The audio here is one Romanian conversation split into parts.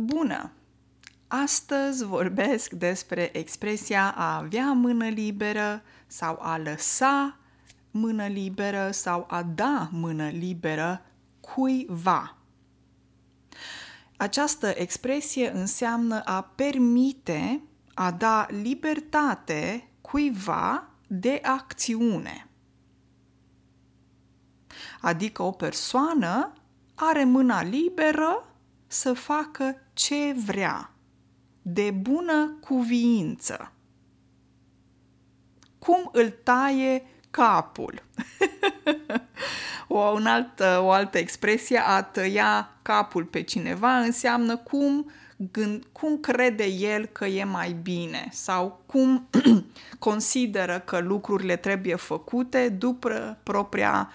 Bună! Astăzi vorbesc despre expresia a avea mână liberă sau a lăsa mână liberă sau a da mână liberă cuiva. Această expresie înseamnă a permite, a da libertate cuiva de acțiune. Adică o persoană are mâna liberă să facă ce vrea, de bună cuviință. Cum îl taie capul. o, un alt, o altă expresie, a tăia capul pe cineva, înseamnă cum, gând, cum crede el că e mai bine sau cum consideră că lucrurile trebuie făcute după propria,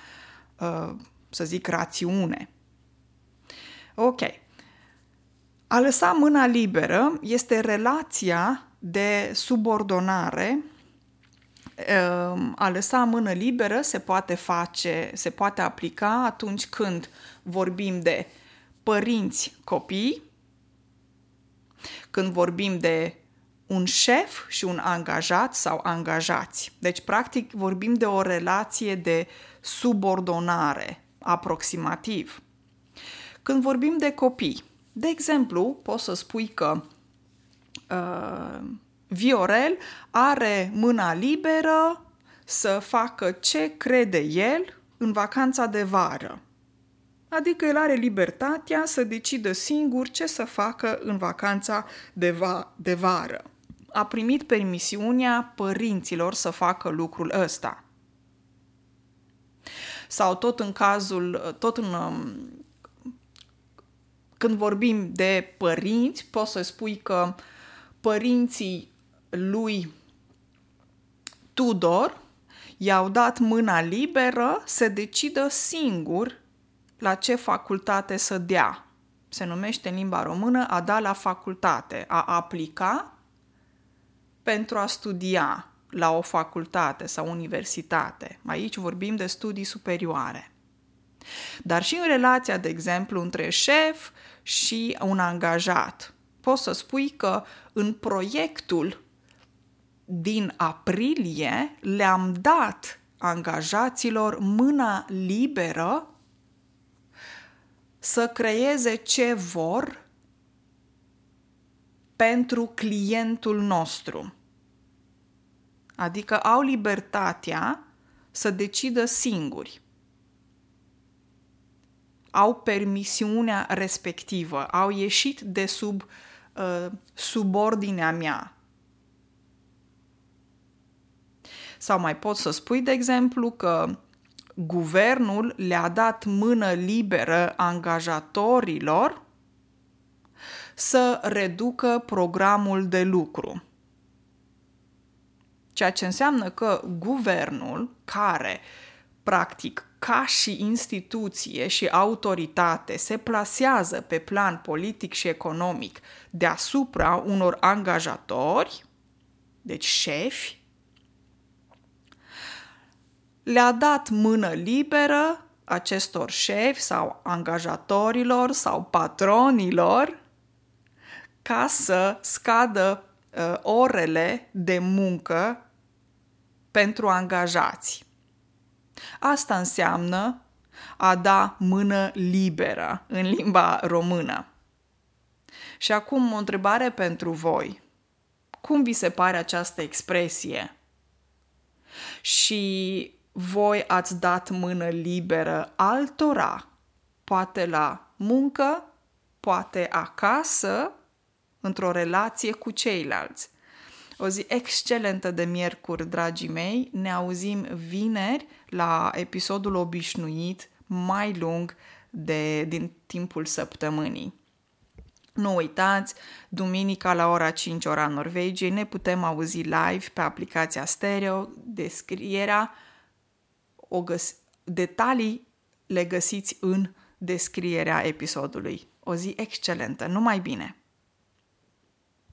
uh, să zic, rațiune. Ok. A lăsa mâna liberă este relația de subordonare. Ehm, a lăsa mână liberă se poate face, se poate aplica atunci când vorbim de părinți copii, când vorbim de un șef și un angajat sau angajați. Deci, practic, vorbim de o relație de subordonare, aproximativ. Când vorbim de copii, de exemplu, poți să spui că uh, Viorel are mâna liberă să facă ce crede el în vacanța de vară. Adică el are libertatea să decidă singur ce să facă în vacanța de, va- de vară. A primit permisiunea părinților să facă lucrul ăsta. Sau tot în cazul, tot în um, când vorbim de părinți, poți să spui că părinții lui Tudor i-au dat mâna liberă să decidă singur la ce facultate să dea. Se numește în limba română a da la facultate, a aplica pentru a studia la o facultate sau universitate. Aici vorbim de studii superioare. Dar și în relația, de exemplu, între șef și un angajat. Poți să spui că în proiectul din aprilie le-am dat angajaților mâna liberă să creeze ce vor pentru clientul nostru. Adică au libertatea să decidă singuri au permisiunea respectivă, au ieșit de sub uh, subordinea mea. Sau mai pot să spui, de exemplu, că guvernul le-a dat mână liberă angajatorilor să reducă programul de lucru. Ceea ce înseamnă că guvernul, care practic ca și instituție și autoritate se plasează pe plan politic și economic deasupra unor angajatori, deci șefi, le-a dat mână liberă acestor șefi sau angajatorilor sau patronilor ca să scadă uh, orele de muncă pentru angajați. Asta înseamnă a da mână liberă în limba română. Și acum o întrebare pentru voi. Cum vi se pare această expresie? Și voi ați dat mână liberă altora, poate la muncă, poate acasă, într-o relație cu ceilalți. O zi excelentă de miercuri, dragii mei. Ne auzim vineri la episodul obișnuit, mai lung de, din timpul săptămânii. Nu uitați, duminica la ora 5 ora Norvegiei ne putem auzi live pe aplicația stereo, descrierea, o găs- detalii le găsiți în descrierea episodului. O zi excelentă, numai bine!